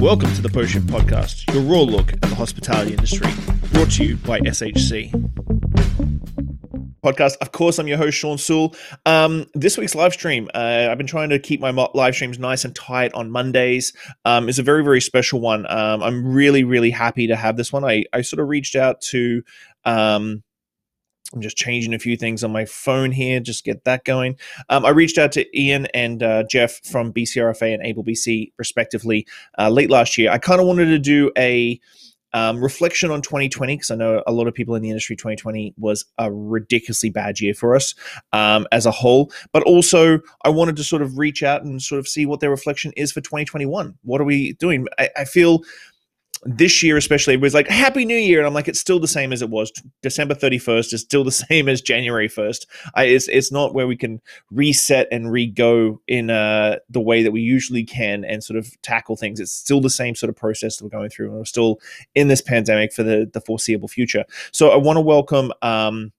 Welcome to the Potion Podcast, your raw look at the hospitality industry, brought to you by SHC. Podcast. Of course, I'm your host, Sean Sewell. Um, this week's live stream, uh, I've been trying to keep my live streams nice and tight on Mondays. Um, it's a very, very special one. Um, I'm really, really happy to have this one. I, I sort of reached out to um, I'm just changing a few things on my phone here, just get that going. Um, I reached out to Ian and uh, Jeff from BCRFA and Able BC, respectively, uh, late last year. I kind of wanted to do a um, reflection on 2020 because I know a lot of people in the industry. 2020 was a ridiculously bad year for us um, as a whole, but also I wanted to sort of reach out and sort of see what their reflection is for 2021. What are we doing? I, I feel this year especially was like happy new year and i'm like it's still the same as it was. December 31st is still the same as january 1st I, it's, it's not where we can reset and re-go in uh, the way that we usually can and sort of tackle things. It's still the same sort of process that we're going through and we're still in this pandemic for the, the foreseeable future. So i want to welcome um,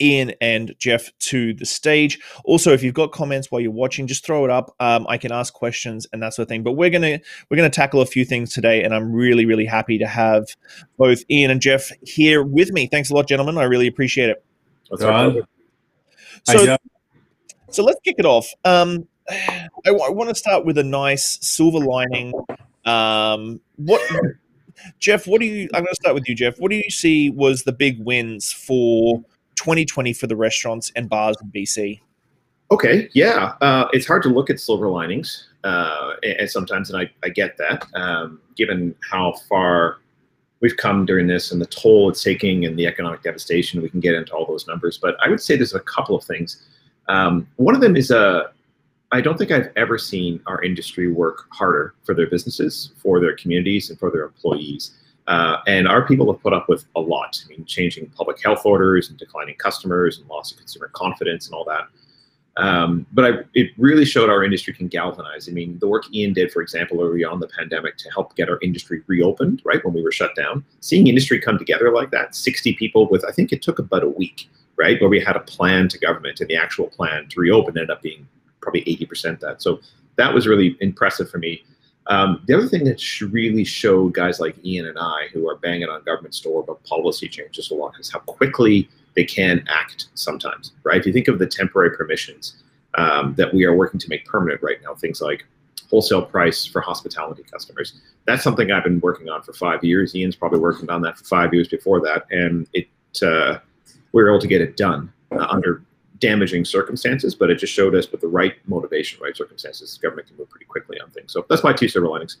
Ian and Jeff to the stage. Also, if you've got comments while you're watching, just throw it up. Um, I can ask questions and that sort of thing. But we're gonna we're gonna tackle a few things today, and I'm really really happy to have both Ian and Jeff here with me. Thanks a lot, gentlemen. I really appreciate it. So, so let's kick it off. Um, I, I want to start with a nice silver lining. Um, what Jeff, what do you? I'm going to start with you, Jeff. What do you see was the big wins for 2020 for the restaurants and bars in BC? Okay, yeah, uh, it's hard to look at silver linings, uh, and sometimes, and I, I get that, um, given how far we've come during this and the toll it's taking and the economic devastation. We can get into all those numbers, but I would say there's a couple of things. Um, one of them is a uh, I don't think I've ever seen our industry work harder for their businesses, for their communities, and for their employees. Uh, and our people have put up with a lot. I mean, changing public health orders and declining customers and loss of consumer confidence and all that. Um, but I, it really showed our industry can galvanize. I mean, the work Ian did, for example, early on the pandemic to help get our industry reopened, right when we were shut down. Seeing industry come together like that, 60 people with, I think it took about a week, right, where we had a plan to government, and the actual plan to reopen ended up being probably 80% that. So that was really impressive for me. Um, the other thing that really showed guys like Ian and I, who are banging on government store about policy changes a lot, is how quickly they can act sometimes, right? If you think of the temporary permissions um, that we are working to make permanent right now, things like wholesale price for hospitality customers, that's something I've been working on for five years. Ian's probably working on that for five years before that, and it uh, we were able to get it done uh, under damaging circumstances, but it just showed us with the right motivation, right circumstances, government can move pretty quickly on things. So that's my two silver linings.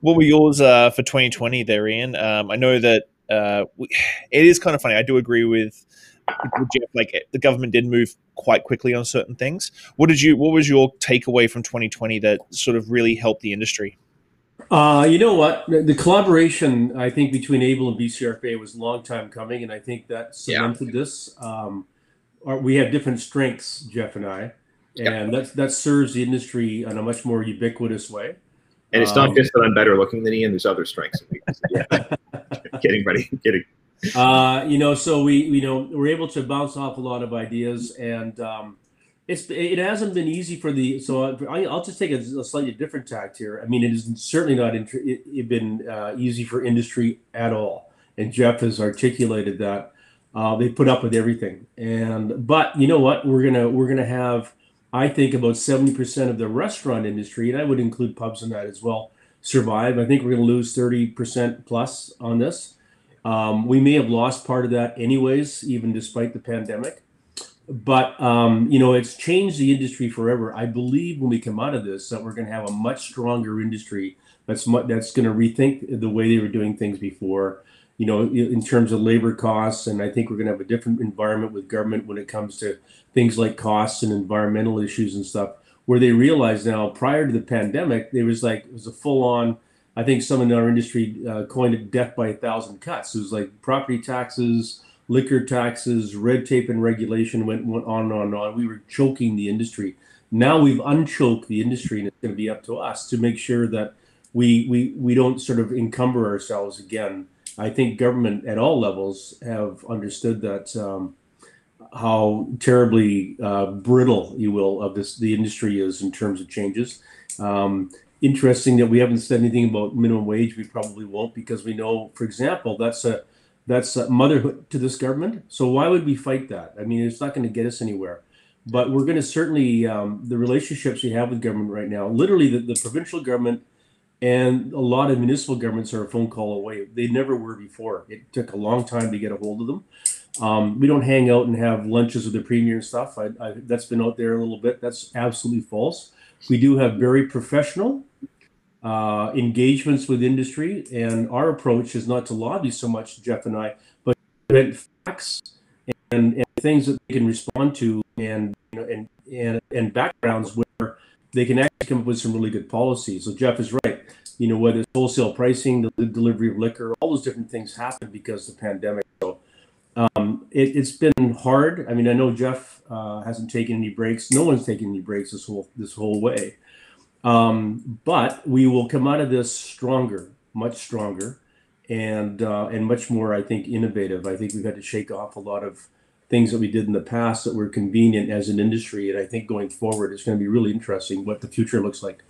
What were yours uh, for 2020 there, Ian? Um, I know that uh, we, it is kind of funny. I do agree with, with Jeff. Like the government did move quite quickly on certain things. What did you? What was your takeaway from 2020 that sort of really helped the industry? Uh, you know what? The collaboration I think between Able and BCRFA was a long time coming, and I think that cemented yeah. this. Um, are, we have different strengths, Jeff and I, and yep. that that serves the industry in a much more ubiquitous way. And it's um, not just that I'm better looking than Ian. There's other strengths. yeah. getting ready, getting. Uh, you know, so we, you know, we're able to bounce off a lot of ideas, and um, it's it hasn't been easy for the. So I, will just take a, a, slightly different tact here. I mean, it is certainly not it, it been uh, easy for industry at all, and Jeff has articulated that. Uh, they put up with everything, and but you know what? We're gonna we're gonna have, I think, about seventy percent of the restaurant industry, and I would include pubs in that as well, survive. I think we're gonna lose thirty percent plus on this. Um, we may have lost part of that anyways, even despite the pandemic. But um, you know, it's changed the industry forever. I believe when we come out of this, that we're going to have a much stronger industry that's mu- that's going to rethink the way they were doing things before you know, in terms of labor costs. And I think we're going to have a different environment with government when it comes to things like costs and environmental issues and stuff, where they realize now prior to the pandemic, there was like, it was a full on, I think some in our industry uh, coined it death by a thousand cuts. It was like property taxes, liquor taxes, red tape and regulation went, went on and on and on. We were choking the industry. Now we've unchoked the industry, and it's going to be up to us to make sure that we we we don't sort of encumber ourselves again I think government at all levels have understood that um, how terribly uh, brittle, you will, of this the industry is in terms of changes. Um, interesting that we haven't said anything about minimum wage. We probably won't because we know, for example, that's a that's a motherhood to this government. So why would we fight that? I mean, it's not going to get us anywhere. But we're going to certainly um, the relationships we have with government right now. Literally, the, the provincial government and a lot of municipal governments are a phone call away. They never were before. It took a long time to get a hold of them. Um, we don't hang out and have lunches with the premier and stuff. I, I, that's been out there a little bit. That's absolutely false. We do have very professional uh, engagements with industry, and our approach is not to lobby so much, Jeff and I, but facts and, and things that they can respond to, and you know, and and and backgrounds where they can actually come up with some really good policies. So Jeff is right. You know, whether it's wholesale pricing, the delivery of liquor, all those different things happen because of the pandemic. So um, it, has been hard. I mean, I know Jeff uh, hasn't taken any breaks. No one's taken any breaks this whole this whole way. Um, but we will come out of this stronger, much stronger, and uh, and much more. I think innovative. I think we've had to shake off a lot of things that we did in the past that were convenient as an industry. And I think going forward, it's going to be really interesting what the future looks like.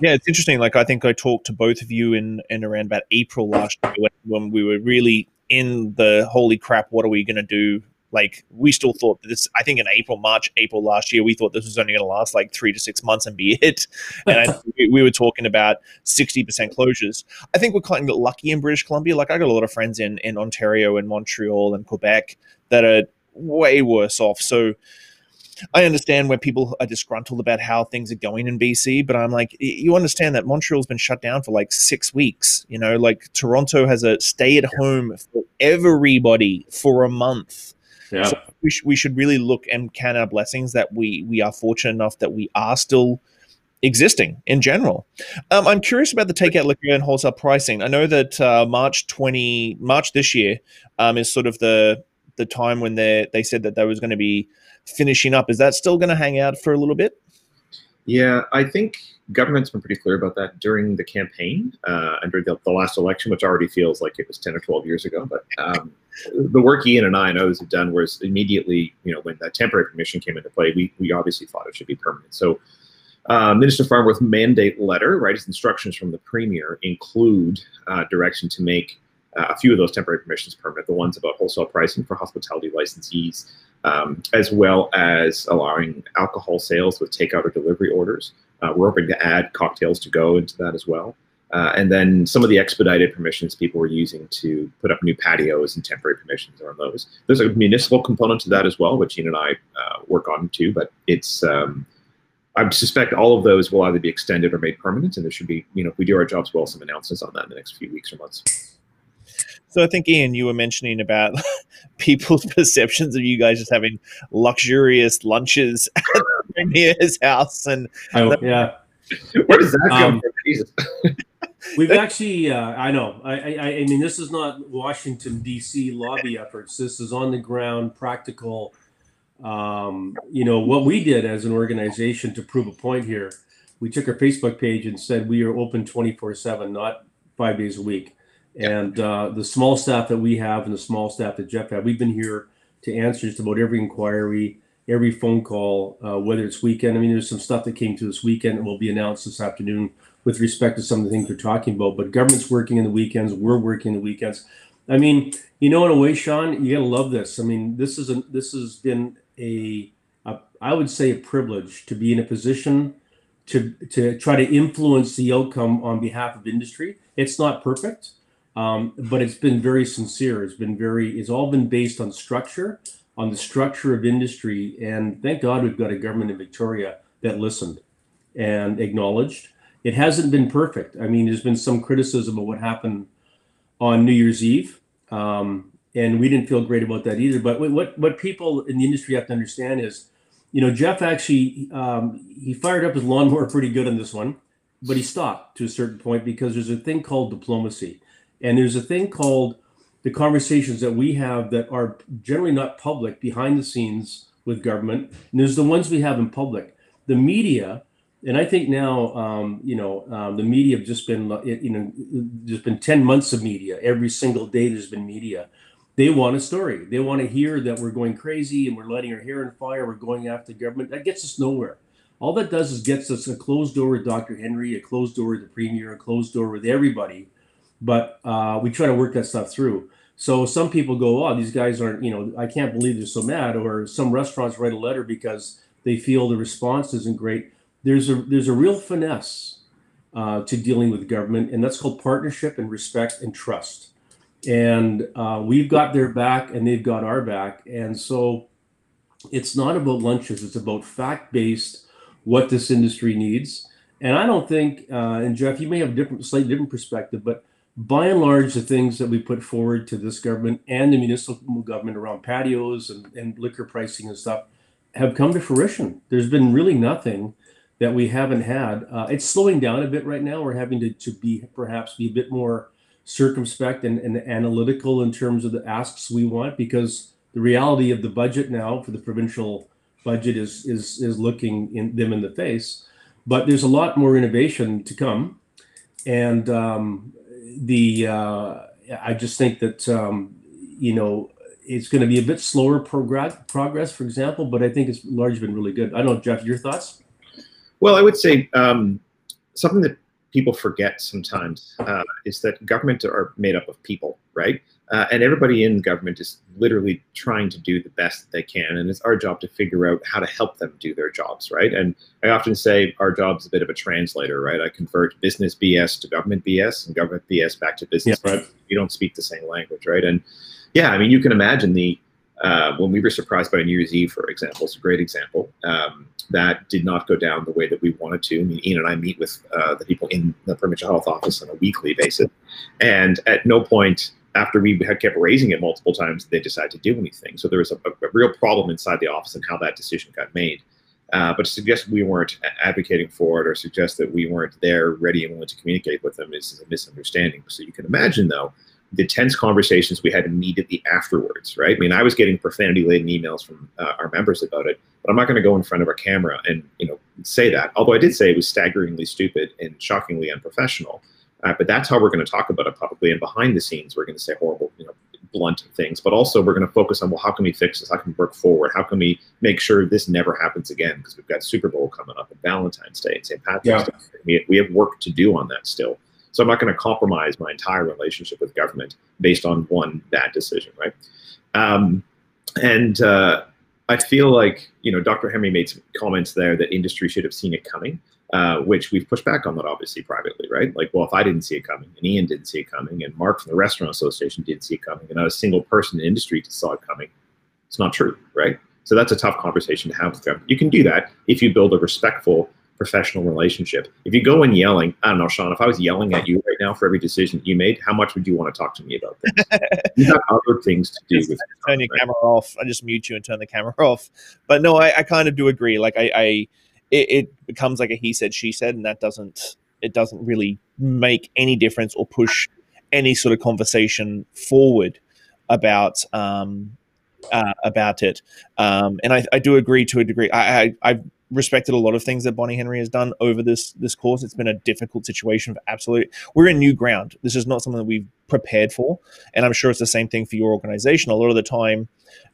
Yeah, it's interesting. Like I think I talked to both of you in in around about April last year when, when we were really in the holy crap, what are we going to do like we still thought this i think in april march april last year we thought this was only going to last like three to six months and be it. And I, we were talking about 60% closures. I think we're kind of lucky in british columbia. Like i got a lot of friends in in ontario and montreal and quebec that are way worse off. So I understand where people are disgruntled about how things are going in BC, but I'm like, you understand that Montreal's been shut down for like six weeks. You know, like Toronto has a stay at home for everybody for a month. Yeah. So we, sh- we should really look and count our blessings that we we are fortunate enough that we are still existing in general. Um, I'm curious about the takeout liquor and wholesale pricing. I know that uh, March 20 March this year um, is sort of the the time when they they said that they was going to be finishing up. Is that still going to hang out for a little bit? Yeah, I think government's been pretty clear about that during the campaign uh, under the, the, last election, which already feels like it was 10 or 12 years ago. But um, the work Ian and I and others have done was immediately, you know, when that temporary permission came into play, we, we obviously thought it should be permanent. So uh, Minister Farnworth mandate letter, right, his instructions from the Premier include uh, direction to make uh, a few of those temporary permissions permanent, the ones about wholesale pricing for hospitality licensees, um, as well as allowing alcohol sales with takeout or delivery orders. Uh, we're hoping to add cocktails to go into that as well. Uh, and then some of the expedited permissions people were using to put up new patios and temporary permissions on those. There's a municipal component to that as well, which Ian and I uh, work on too. But it's um, I suspect all of those will either be extended or made permanent, and there should be, you know, if we do our jobs well, some announcements on that in the next few weeks or months. So I think Ian, you were mentioning about people's perceptions of you guys just having luxurious lunches at the premier's house, and oh, yeah. Where does that come um, from? Jesus. we've actually, uh, I know, I, I, I mean, this is not Washington D.C. lobby efforts. This is on the ground, practical. Um, you know what we did as an organization to prove a point here. We took our Facebook page and said we are open twenty four seven, not five days a week. And uh, the small staff that we have and the small staff that Jeff had, we've been here to answer just about every inquiry, every phone call, uh, whether it's weekend. I mean, there's some stuff that came to this weekend that will be announced this afternoon with respect to some of the things we're talking about. But government's working in the weekends, we're working the weekends. I mean, you know, in a way, Sean, you gotta love this. I mean, this is a this has been a, a I would say a privilege to be in a position to to try to influence the outcome on behalf of industry. It's not perfect. Um, but it's been very sincere. It's been very, it's all been based on structure, on the structure of industry. And thank God we've got a government in Victoria that listened and acknowledged. It hasn't been perfect. I mean, there's been some criticism of what happened on New Year's Eve. Um, and we didn't feel great about that either. But what, what people in the industry have to understand is, you know, Jeff actually, um, he fired up his lawnmower pretty good on this one, but he stopped to a certain point because there's a thing called diplomacy and there's a thing called the conversations that we have that are generally not public behind the scenes with government. And there's the ones we have in public. The media, and I think now, um, you know, um, the media have just been, you know, there's been 10 months of media. Every single day there's been media. they want a story. They want to hear that we're going crazy and we're letting our hair on fire. We're going after the government. That gets us nowhere. All that does is gets us a closed door with Dr. Henry, a closed door with the premier, a closed door with everybody. But uh, we try to work that stuff through. So some people go, "Oh, these guys aren't," you know, I can't believe they're so mad. Or some restaurants write a letter because they feel the response isn't great. There's a there's a real finesse uh, to dealing with government, and that's called partnership and respect and trust. And uh, we've got their back, and they've got our back. And so it's not about lunches; it's about fact based what this industry needs. And I don't think, uh, and Jeff, you may have a different, slightly different perspective, but by and large, the things that we put forward to this government and the municipal government around patios and, and liquor pricing and stuff have come to fruition. There's been really nothing that we haven't had. Uh, it's slowing down a bit right now. We're having to, to be perhaps be a bit more circumspect and, and analytical in terms of the asks we want because the reality of the budget now for the provincial budget is is is looking in them in the face. But there's a lot more innovation to come, and um, the uh, I just think that um, you know it's going to be a bit slower progress, progress, for example, but I think it's largely been really good. I don't know, Jeff, your thoughts? Well, I would say um, something that people forget sometimes uh, is that government are made up of people, right? Uh, and everybody in government is literally trying to do the best that they can. And it's our job to figure out how to help them do their jobs, right? And I often say our job is a bit of a translator, right? I convert business BS to government BS and government BS back to business. Yeah, right. You don't speak the same language, right? And yeah, I mean, you can imagine the uh, when we were surprised by New Year's Eve, for example, it's a great example. Um, that did not go down the way that we wanted to. I mean, Ian and I meet with uh, the people in the provincial health office on a weekly basis, and at no point after we had kept raising it multiple times, they decided to do anything. So there was a, a real problem inside the office and how that decision got made. Uh, but to suggest we weren't advocating for it or suggest that we weren't there ready and willing to communicate with them is a misunderstanding. So you can imagine, though, the tense conversations we had immediately afterwards, right? I mean, I was getting profanity-laden emails from uh, our members about it, but I'm not going to go in front of a camera and you know say that. Although I did say it was staggeringly stupid and shockingly unprofessional. Uh, but that's how we're going to talk about it publicly. And behind the scenes, we're going to say horrible, you know, blunt things. But also, we're going to focus on well, how can we fix this? How can we work forward? How can we make sure this never happens again? Because we've got Super Bowl coming up and Valentine's Day and St. Patrick's yeah. Day. We, we have work to do on that still. So I'm not going to compromise my entire relationship with government based on one bad decision, right? Um, and uh, I feel like you know Dr. Henry made some comments there that industry should have seen it coming, uh, which we've pushed back on that obviously privately, right? Like, well, if I didn't see it coming, and Ian didn't see it coming, and Mark from the Restaurant Association didn't see it coming, and not a single person in the industry saw it coming, it's not true, right? So that's a tough conversation to have with them. You can do that if you build a respectful professional relationship. If you go in yelling, I don't know, Sean, if I was yelling at you right now for every decision you made, how much would you want to talk to me about that? you have other things to do just with turn your right? camera off. I just mute you and turn the camera off. But no, I, I kind of do agree. Like I, I it, it becomes like a he said, she said, and that doesn't it doesn't really make any difference or push any sort of conversation forward about um, uh, about it. Um, and I, I, do agree to a degree. I, I, I've respected a lot of things that Bonnie Henry has done over this this course. It's been a difficult situation for absolute. We're in new ground. This is not something that we've prepared for, and I'm sure it's the same thing for your organization. A lot of the time,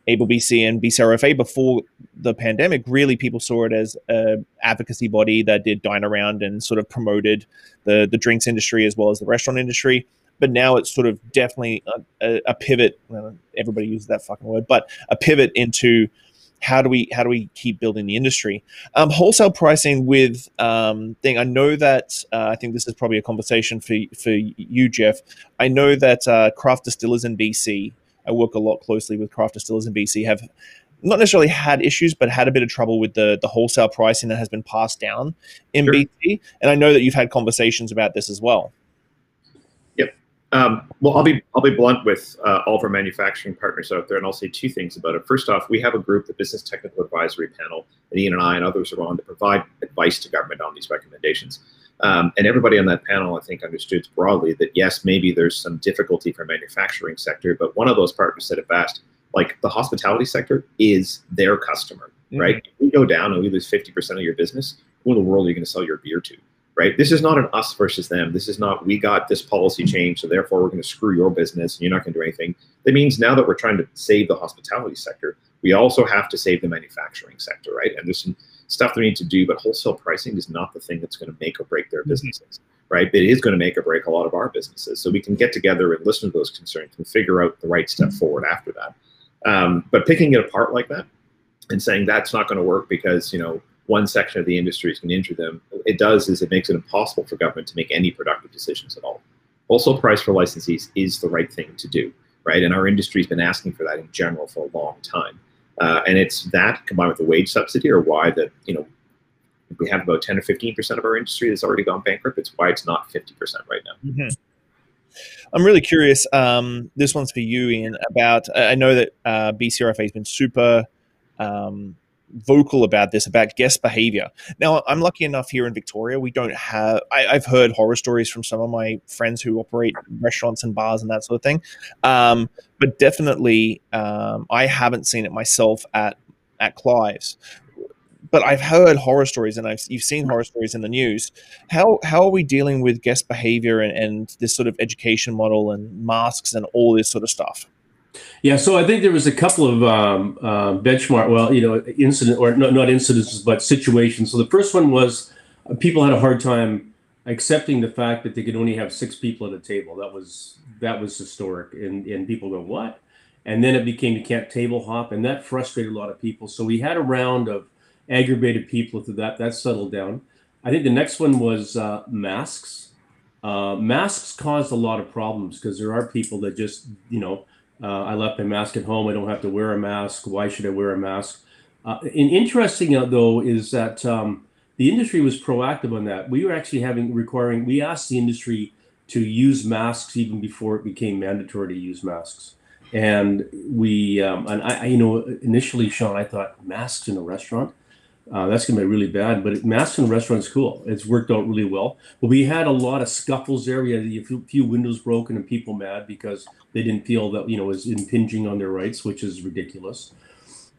ABBC and BCRFA before the pandemic, really people saw it as a advocacy body that did dine around and sort of promoted the the drinks industry as well as the restaurant industry. But now it's sort of definitely a, a, pivot. Everybody uses that fucking word, but a pivot into how do we how do we keep building the industry? Um, wholesale pricing with um, thing. I know that uh, I think this is probably a conversation for for you, Jeff. I know that uh, craft distillers in BC. I work a lot closely with craft distillers in BC. Have not necessarily had issues, but had a bit of trouble with the the wholesale pricing that has been passed down in sure. BC. And I know that you've had conversations about this as well. Um, well, I'll be I'll be blunt with uh, all of our manufacturing partners out there, and I'll say two things about it. First off, we have a group, the Business Technical Advisory Panel, and Ian and I and others are on to provide advice to government on these recommendations. Um, and everybody on that panel, I think, understood broadly that yes, maybe there's some difficulty for manufacturing sector, but one of those partners said it best: like the hospitality sector is their customer, mm-hmm. right? If we go down and we lose 50% of your business, who in the world are you going to sell your beer to? Right? This is not an us versus them. This is not we got this policy change, so therefore we're going to screw your business and you're not going to do anything. That means now that we're trying to save the hospitality sector, we also have to save the manufacturing sector, right? And there's some stuff we need to do, but wholesale pricing is not the thing that's going to make or break their mm-hmm. businesses, right? But it is going to make or break a lot of our businesses. So we can get together and listen to those concerns and figure out the right step forward after that. Um, but picking it apart like that and saying that's not going to work because you know one section of the industry is going to injure them, it does is it makes it impossible for government to make any productive decisions at all. Wholesale price for licensees is the right thing to do, right? And our industry's been asking for that in general for a long time. Uh, and it's that combined with the wage subsidy or why that, you know, we have about 10 or 15% of our industry that's already gone bankrupt. It's why it's not 50% right now. Mm-hmm. I'm really curious. Um, this one's for you, Ian. About I know that uh, BCRFA has been super um, vocal about this about guest behavior. Now, I'm lucky enough here in Victoria, we don't have. I, have heard horror stories from some of my friends who operate restaurants and bars and that sort of thing. Um, but definitely, um, I haven't seen it myself at at Clive's. But I've heard horror stories, and I've you've seen horror stories in the news. How how are we dealing with guest behavior and, and this sort of education model and masks and all this sort of stuff? Yeah, so I think there was a couple of um, uh, benchmark, well, you know, incident or no, not incidents, but situations. So the first one was uh, people had a hard time accepting the fact that they could only have six people at a table. That was that was historic, and and people go what? And then it became you can't table hop, and that frustrated a lot of people. So we had a round of aggravated people to that. That settled down. I think the next one was uh, masks. Uh, masks caused a lot of problems because there are people that just you know uh, I left my mask at home. I don't have to wear a mask. Why should I wear a mask? Uh, and interesting uh, though is that um, the industry was proactive on that. We were actually having requiring. We asked the industry to use masks even before it became mandatory to use masks. And we um, and I, I, you know, initially, Sean, I thought masks in a restaurant. Uh, that's going to be really bad. But masks in a restaurant is cool. It's worked out really well. But we had a lot of scuffles there. We had a few, windows broken and people mad because they didn't feel that you know was impinging on their rights, which is ridiculous.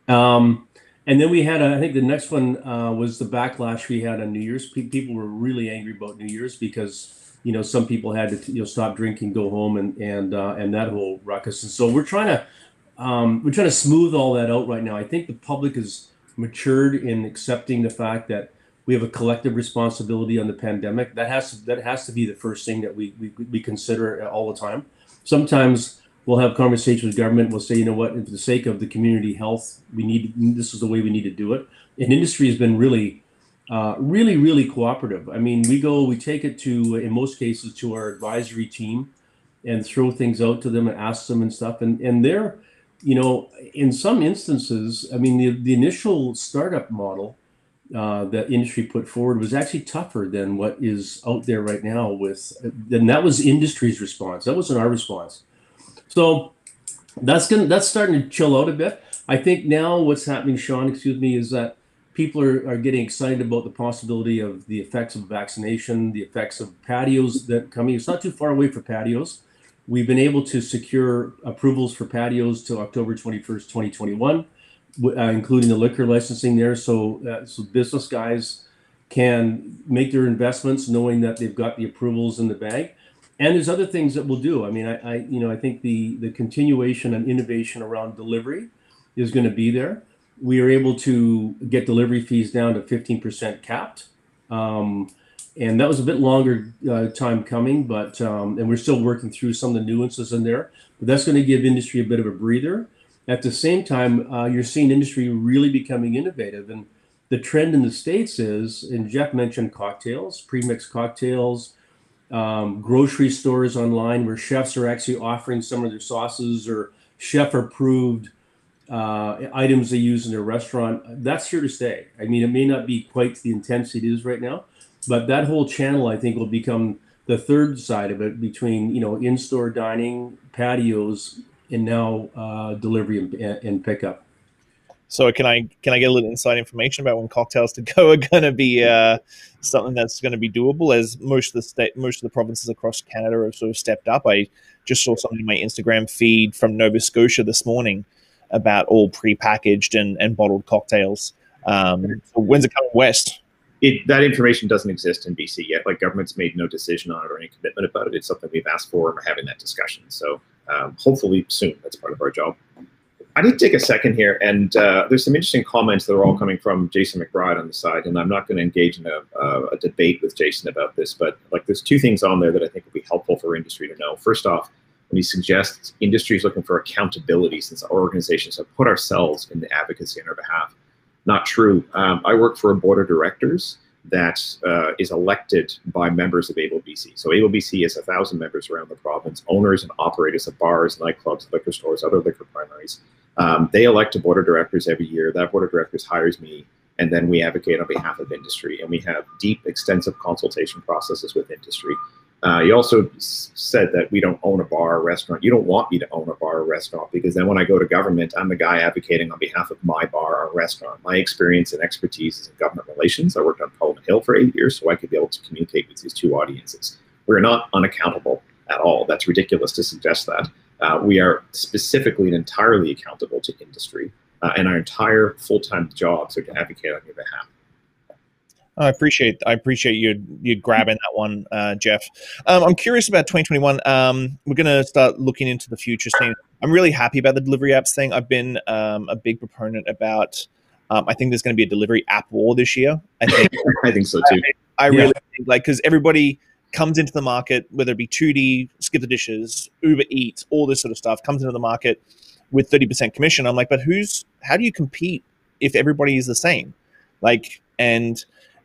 Um, and then we had, a, I think the next one uh, was the backlash we had on New Year's. People were really angry about New Year's because you know some people had to you know stop drinking, go home, and and uh, and that whole ruckus. And so we're trying to um, we're trying to smooth all that out right now. I think the public is matured in accepting the fact that we have a collective responsibility on the pandemic. That has to, that has to be the first thing that we, we, we consider all the time sometimes we'll have conversations with government. We'll say, you know what, for the sake of the community health, we need this is the way we need to do it. And industry has been really, uh, really, really cooperative. I mean, we go, we take it to, in most cases, to our advisory team, and throw things out to them and ask them and stuff. And and they're, you know, in some instances, I mean, the the initial startup model. Uh, that industry put forward was actually tougher than what is out there right now with and that was industry's response. That wasn't our response. So that's gonna that's starting to chill out a bit. I think now what's happening sean excuse me is that people are, are getting excited about the possibility of the effects of vaccination the effects of patios that coming. It's not too far away for patios we've been able to secure approvals for patios till october 21st 2021 uh, including the liquor licensing there. So, uh, so business guys can make their investments knowing that they've got the approvals in the bag. And there's other things that we'll do. I mean, I, I you know, I think the the continuation and innovation around delivery is going to be there. We are able to get delivery fees down to 15% capped. And that was a bit longer uh, time coming, but um, and we're still working through some of the nuances in there. But that's going to give industry a bit of a breather. At the same time, uh, you're seeing industry really becoming innovative. And the trend in the States is, and Jeff mentioned cocktails, pre-mixed cocktails, um, grocery stores online where chefs are actually offering some of their sauces or chef approved uh, items they use in their restaurant. That's here to stay. I mean, it may not be quite the intensity it is right now, but that whole channel, I think, will become the third side of it between, you know, in-store dining, patios, and now uh, delivery and, and pickup. So can I can I get a little inside information about when cocktails to go are going to be uh, something that's going to be doable? As most of the state, most of the provinces across Canada have sort of stepped up. I just saw something in my Instagram feed from Nova Scotia this morning about all pre-packaged and, and bottled cocktails. Um, so when's it coming west? It, that information doesn't exist in BC yet. Like government's made no decision on it or any commitment about it. It's something we've asked for and we're having that discussion. So um, hopefully soon. That's part of our job. I need to take a second here, and uh, there's some interesting comments that are all coming from Jason McBride on the side, and I'm not going to engage in a, a, a, debate with Jason about this, but like there's two things on there that I think would be helpful for industry to know. First off, when he suggests industry is looking for accountability since our organizations have put ourselves in the advocacy on our behalf, not true. Um, I work for a board of directors that uh, is elected by members of Able BC. So Able BC has a thousand members around the province, owners and operators of bars, nightclubs, liquor stores, other liquor primaries. Um, they elect a board of directors every year. That board of directors hires me, and then we advocate on behalf of industry. And we have deep, extensive consultation processes with industry. Uh, you also said that we don't own a bar or restaurant. You don't want me to own a bar or restaurant because then when I go to government, I'm the guy advocating on behalf of my bar or restaurant. My experience and expertise is in government relations. I worked on Parliament Hill for eight years, so I could be able to communicate with these two audiences. We're not unaccountable at all. That's ridiculous to suggest that. Uh, we are specifically and entirely accountable to industry, uh, and our entire full-time jobs are to advocate on your behalf. I appreciate I appreciate you you grabbing that one, uh, Jeff. Um, I'm curious about 2021. Um, we're going to start looking into the future scene. I'm really happy about the delivery apps thing. I've been um, a big proponent about. Um, I think there's going to be a delivery app war this year. I think. I think so too. I, I yeah. really think like because everybody comes into the market, whether it be 2D, Skip the Dishes, Uber Eats, all this sort of stuff, comes into the market with 30% commission. I'm like, but who's? How do you compete if everybody is the same? Like, and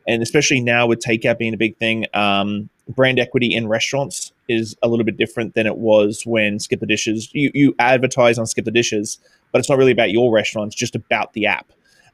and especially now with takeout being a big thing, um, brand equity in restaurants is a little bit different than it was when Skip the Dishes. You you advertise on Skip the Dishes, but it's not really about your restaurant; it's just about the app.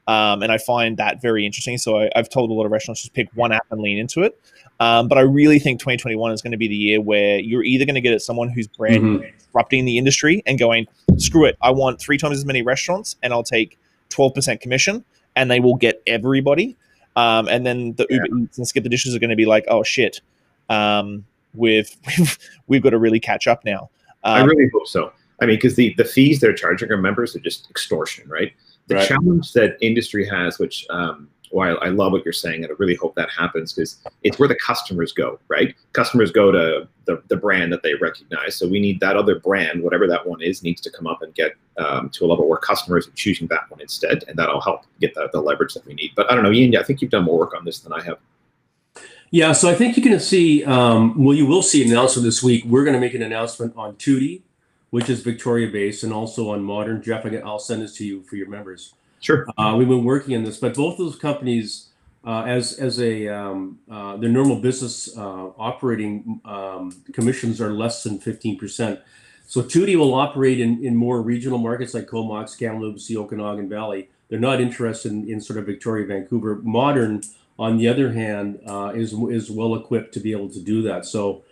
Um, and I find that very interesting. So I, have told a lot of restaurants just pick one app and lean into it. Um, but I really think 2021 is going to be the year where you're either going to get at someone who's brand mm-hmm. disrupting the industry and going, screw it, I want three times as many restaurants and I'll take 12% commission, and they will get everybody. Um, and then the yeah. Uber Eats and Skip the Dishes are going to be like, oh shit, um, we've, we've we've got to really catch up now. Um, I really hope so. I mean, because the the fees they're charging our members are just extortion, right? The right. challenge that industry has, which um, well, I, love what you're saying, and I really hope that happens because it's where the customers go, right? Customers go to the, the brand that they recognize. So we need that other brand, whatever that one is, needs to come up and get um, to a level where customers are choosing that one instead, and that'll help get the, the leverage that we need. But I don't know, Ian, I think you've done more work on this than I have. Yeah, so I think you're going to see, um, well, you will see an announcement this week. We're going to make an announcement on Toody, which is Victoria based, and also on Modern. Jeff, I'll send this to you for your members. Sure. Uh, we've been working on this, but both those companies, uh, as as a um, uh, their normal business uh, operating um, commissions are less than fifteen percent. So Toody will operate in, in more regional markets like Comox, Kamloops, the Okanagan Valley. They're not interested in, in sort of Victoria, Vancouver. Modern, on the other hand, uh, is is well equipped to be able to do that. So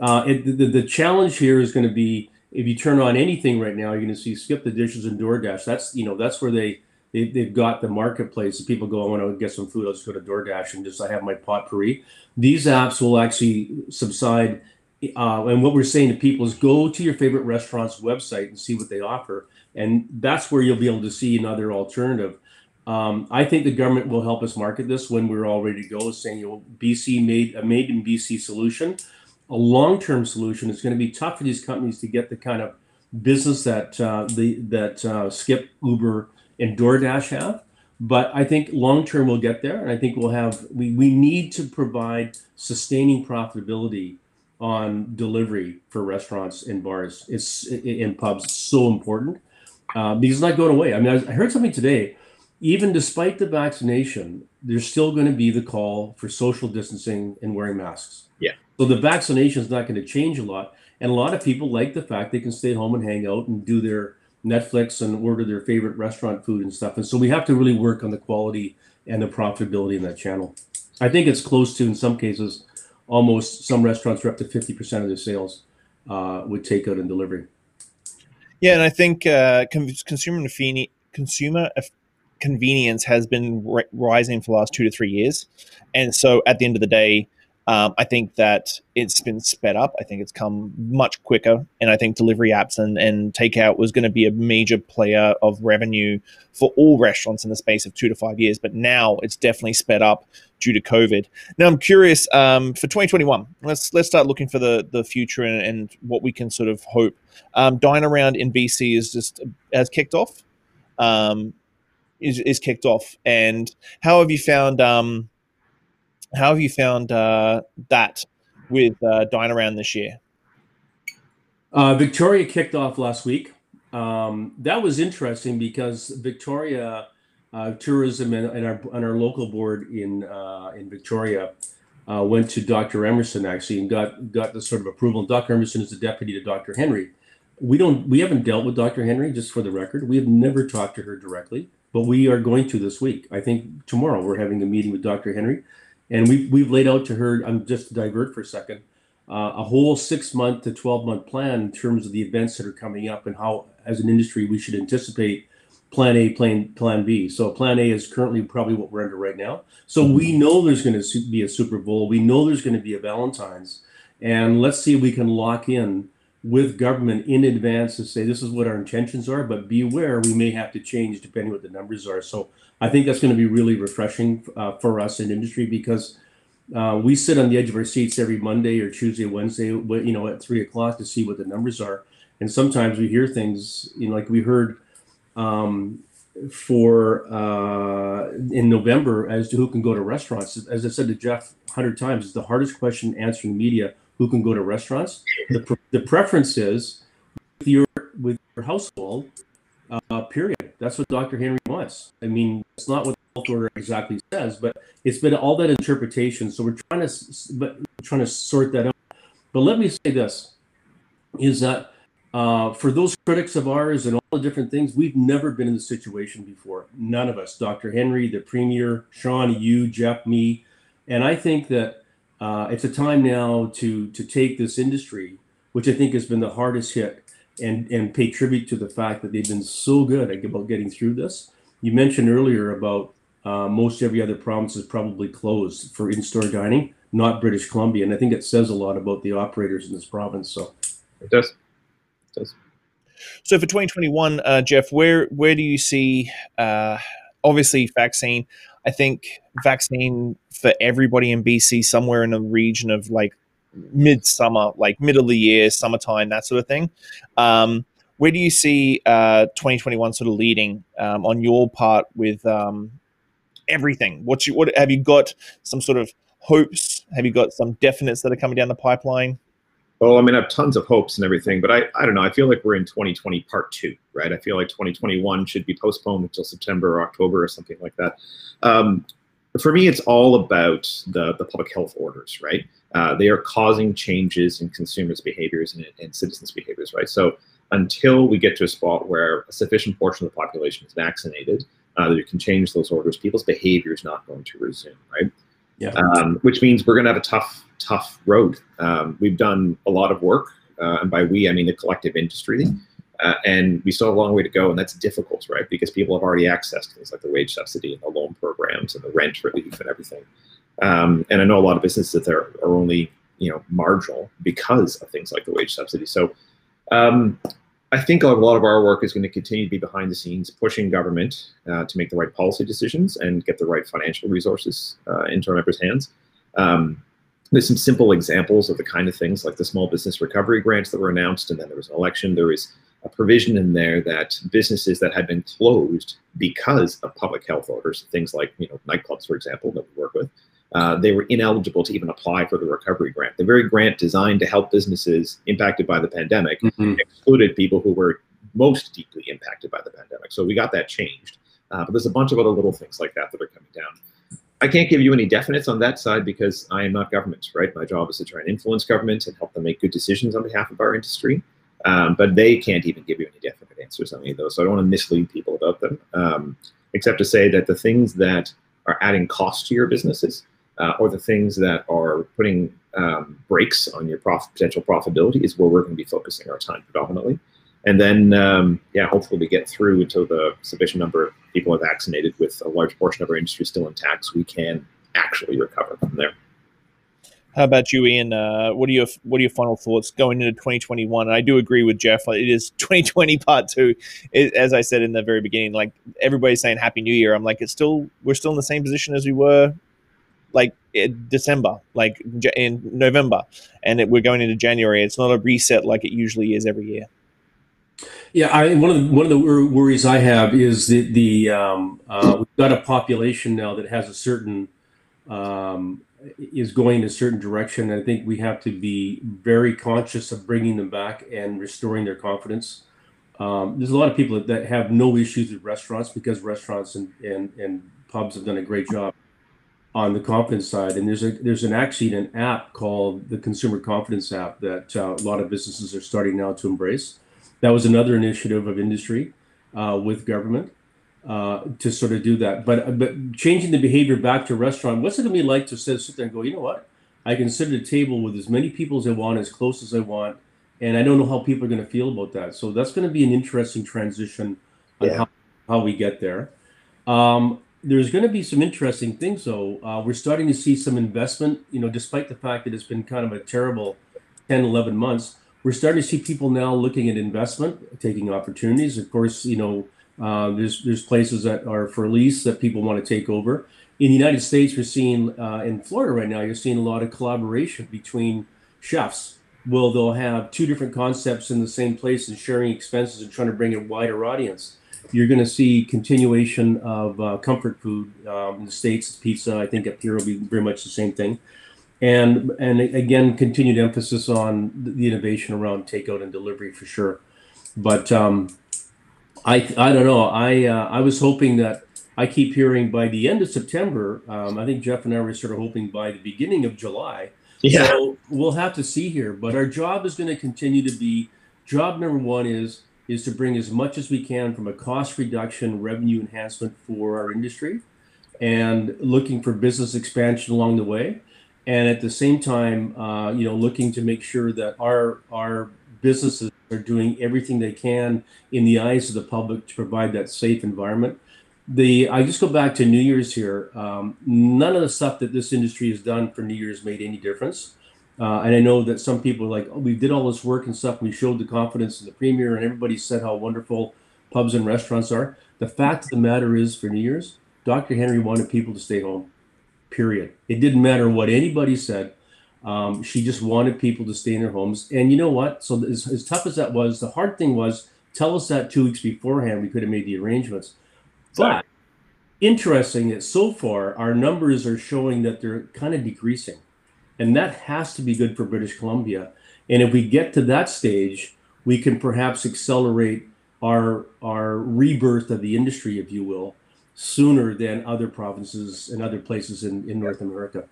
uh, it, the, the challenge here is going to be if you turn on anything right now, you're going to see skip the dishes and DoorDash. That's you know that's where they they, they've got the marketplace people go, I want to get some food. Let's go to DoorDash and just I have my potpourri. These apps will actually subside. Uh, and what we're saying to people is go to your favorite restaurant's website and see what they offer. And that's where you'll be able to see another alternative. Um, I think the government will help us market this when we're all ready to go, saying, you know, BC made a made in BC solution. A long-term solution is going to be tough for these companies to get the kind of business that uh, the that uh, Skip, Uber, and DoorDash have. But I think long term we'll get there, and I think we'll have. We, we need to provide sustaining profitability on delivery for restaurants and bars. It's in pubs. It's so important uh, because it's not going away. I mean, I, I heard something today. Even despite the vaccination, there's still going to be the call for social distancing and wearing masks. Yeah. So the vaccination is not going to change a lot, and a lot of people like the fact they can stay home and hang out and do their Netflix and order their favorite restaurant food and stuff. And so we have to really work on the quality and the profitability in that channel. I think it's close to, in some cases, almost some restaurants are up to 50% of their sales uh, with takeout and delivery. Yeah, and I think uh, consumer consumer convenience has been rising for the last two to three years, and so at the end of the day, um, I think that it's been sped up. I think it's come much quicker. And I think delivery apps and, and takeout was going to be a major player of revenue for all restaurants in the space of two to five years. But now it's definitely sped up due to COVID. Now, I'm curious um, for 2021. Let's let's start looking for the the future and, and what we can sort of hope. Um, Dine Around in BC is just has kicked off. Um, is, is kicked off, and how have you found? Um, how have you found uh, that with uh, Dine Around this year? Uh, Victoria kicked off last week. Um, that was interesting because Victoria uh, Tourism and, and, our and our local board in uh, in Victoria uh, went to Dr. Emerson actually and got got the sort of approval. And Dr. Emerson is the deputy to Dr. Henry. We don't we haven't dealt with Dr. Henry just for the record. We have never talked to her directly, but we are going to this week. I think tomorrow we're having a meeting with Dr. Henry, and we've we've laid out to her. I'm just to divert for a second. Uh, a whole six month to 12 month plan in terms of the events that are coming up and how, as an industry, we should anticipate plan A, plan plan B. So plan A is currently probably what we're under right now. So we know there's going to be a Super Bowl. We know there's going to be a Valentine's, and let's see if we can lock in with government in advance to say this is what our intentions are. But be aware we may have to change depending what the numbers are. So I think that's going to be really refreshing uh, for us in industry because. Uh, we sit on the edge of our seats every Monday or Tuesday, Wednesday, you know, at three o'clock to see what the numbers are. And sometimes we hear things, you know, like we heard um, for uh, in November as to who can go to restaurants. As I said to Jeff hundred times, it's the hardest question answering media: who can go to restaurants. The, pre- the preference is with your with your household. Uh, period. That's what Dr. Henry wants. I mean, it's not what the health order exactly says, but it's been all that interpretation. So we're trying to, but trying to sort that out. But let me say this: is that uh, for those critics of ours and all the different things, we've never been in the situation before. None of us, Dr. Henry, the Premier, Sean, you, Jeff, me. And I think that uh, it's a time now to, to take this industry, which I think has been the hardest hit, and, and pay tribute to the fact that they've been so good about getting through this. You mentioned earlier about uh, most every other province is probably closed for in store dining, not British Columbia. And I think it says a lot about the operators in this province. So it does does. So for 2021, uh, Jeff, where where do you see? Uh, obviously, vaccine. I think vaccine for everybody in BC somewhere in the region of like midsummer, like middle of the year, summertime, that sort of thing. Um, where do you see uh, 2021 sort of leading um, on your part with um, everything? What's you, what have you got? Some sort of hopes? Have you got some definites that are coming down the pipeline? Well, I mean, I have tons of hopes and everything, but I, I don't know. I feel like we're in 2020 part two, right? I feel like 2021 should be postponed until September or October or something like that. Um, for me, it's all about the, the public health orders, right? Uh, they are causing changes in consumers' behaviors and, and citizens' behaviors, right? So until we get to a spot where a sufficient portion of the population is vaccinated, uh, that you can change those orders, people's behavior is not going to resume, right? Yeah. Um, which means we're going to have a tough tough road. Um, we've done a lot of work, uh, and by we, I mean the collective industry, uh, and we still have a long way to go, and that's difficult, right? Because people have already accessed things like the wage subsidy and the loan programs and the rent relief and everything. Um, and I know a lot of businesses that are, are only you know marginal because of things like the wage subsidy. So um, I think a lot of our work is going to continue to be behind the scenes, pushing government uh, to make the right policy decisions and get the right financial resources uh, into our members' hands. Um, there's some simple examples of the kind of things like the small business recovery grants that were announced, and then there was an election. There was a provision in there that businesses that had been closed because of public health orders, things like you know nightclubs, for example, that we work with, uh, they were ineligible to even apply for the recovery grant. The very grant designed to help businesses impacted by the pandemic mm-hmm. excluded people who were most deeply impacted by the pandemic. So we got that changed. Uh, but there's a bunch of other little things like that that are coming down. I can't give you any definites on that side because I am not government, right? My job is to try and influence government and help them make good decisions on behalf of our industry. Um, but they can't even give you any definite answers on any of those. So I don't want to mislead people about them, um, except to say that the things that are adding cost to your businesses uh, or the things that are putting um, brakes on your prof- potential profitability is where we're going to be focusing our time predominantly. And then, um, yeah, hopefully we get through until the sufficient number of people are vaccinated with a large portion of our industry still intact so we can actually recover from there. How about you, Ian? Uh, what are your what are your final thoughts going into 2021? And I do agree with Jeff. It is 2020 part two, it, as I said in the very beginning. Like everybody's saying Happy New Year. I'm like, it's still we're still in the same position as we were like December, like in November, and it, we're going into January. It's not a reset like it usually is every year. Yeah, I, one of the one of the worries I have is that the um, uh, we've got a population now that has a certain um, is going in a certain direction. I think we have to be very conscious of bringing them back and restoring their confidence. Um, there's a lot of people that have no issues with restaurants because restaurants and, and, and pubs have done a great job on the confidence side. And there's a there's an actually an app called the Consumer Confidence app that uh, a lot of businesses are starting now to embrace. That was another initiative of industry uh, with government uh, to sort of do that. But but changing the behavior back to restaurant, what's it gonna be like to sit, sit there and go, you know what? I can sit at a table with as many people as I want, as close as I want, and I don't know how people are going to feel about that. So that's going to be an interesting transition on yeah. how, how we get there. Um, there's going to be some interesting things, though. Uh, we're starting to see some investment, you know, despite the fact that it's been kind of a terrible 10, 11 months. We're starting to see people now looking at investment, taking opportunities. Of course, you know, uh, there's there's places that are for lease that people want to take over. In the United States, we're seeing uh, in Florida right now, you're seeing a lot of collaboration between chefs. Well, they'll have two different concepts in the same place and sharing expenses and trying to bring a wider audience you're going to see continuation of uh, comfort food um, in the states. Pizza, I think, up here will be very much the same thing, and and again, continued emphasis on the innovation around takeout and delivery for sure. But um, I I don't know. I uh, I was hoping that I keep hearing by the end of September. Um, I think Jeff and I were sort of hoping by the beginning of July. Yeah. So we'll have to see here. But our job is going to continue to be job number one is is to bring as much as we can from a cost reduction, revenue enhancement for our industry, and looking for business expansion along the way. And at the same time, uh, you know, looking to make sure that our our businesses are doing everything they can in the eyes of the public to provide that safe environment. The I just go back to New Year's here. Um, none of the stuff that this industry has done for New Year's made any difference. Uh, and I know that some people are like, oh, we did all this work and stuff. And we showed the confidence in the premier, and everybody said how wonderful pubs and restaurants are. The fact of the matter is, for New Year's, Dr. Henry wanted people to stay home. Period. It didn't matter what anybody said. Um, she just wanted people to stay in their homes. And you know what? So as, as tough as that was, the hard thing was tell us that two weeks beforehand. We could have made the arrangements. But interesting that so far our numbers are showing that they're kind of decreasing. And that has to be good for British Columbia. And if we get to that stage, we can perhaps accelerate our our rebirth of the industry, if you will, sooner than other provinces and other places in, in North America.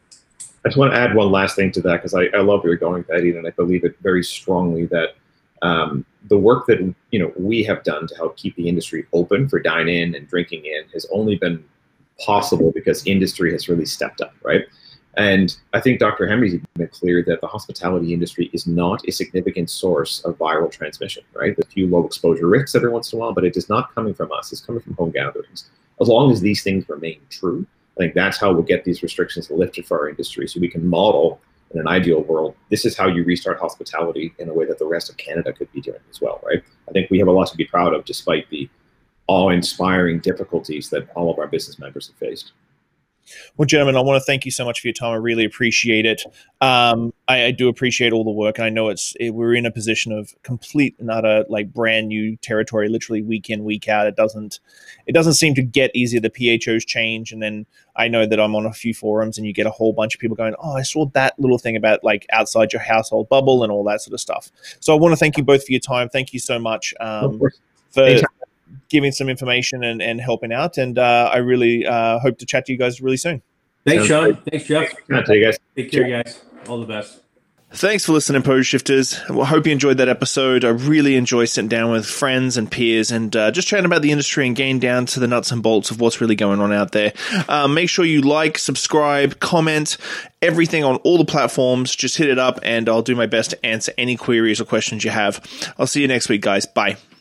I just want to add one last thing to that because I, I love where you're going, Betty, and I believe it very strongly that um, the work that you know we have done to help keep the industry open for dine in and drinking in has only been possible because industry has really stepped up, right? And I think Dr. Henry's made clear that the hospitality industry is not a significant source of viral transmission, right? A few low exposure risks every once in a while, but it is not coming from us. It's coming from home gatherings. As long as these things remain true, I think that's how we'll get these restrictions lifted for our industry so we can model in an ideal world, this is how you restart hospitality in a way that the rest of Canada could be doing as well, right? I think we have a lot to be proud of despite the awe inspiring difficulties that all of our business members have faced. Well, gentlemen, I want to thank you so much for your time. I really appreciate it. Um, I, I, do appreciate all the work, and I know it's it, we're in a position of complete and utter like brand new territory, literally week in week out. It doesn't it doesn't seem to get easier. The PHOs change, and then I know that I'm on a few forums, and you get a whole bunch of people going, "Oh, I saw that little thing about like outside your household bubble and all that sort of stuff." So I want to thank you both for your time. Thank you so much um, for. Anytime giving some information and, and helping out. And uh, I really uh, hope to chat to you guys really soon. Thanks, Sean. Thanks, Jeff. Thanks, you guys. Take care, guys. All the best. Thanks for listening, Pose Shifters. Well, I hope you enjoyed that episode. I really enjoy sitting down with friends and peers and uh, just chatting about the industry and getting down to the nuts and bolts of what's really going on out there. Uh, make sure you like, subscribe, comment, everything on all the platforms. Just hit it up and I'll do my best to answer any queries or questions you have. I'll see you next week, guys. Bye.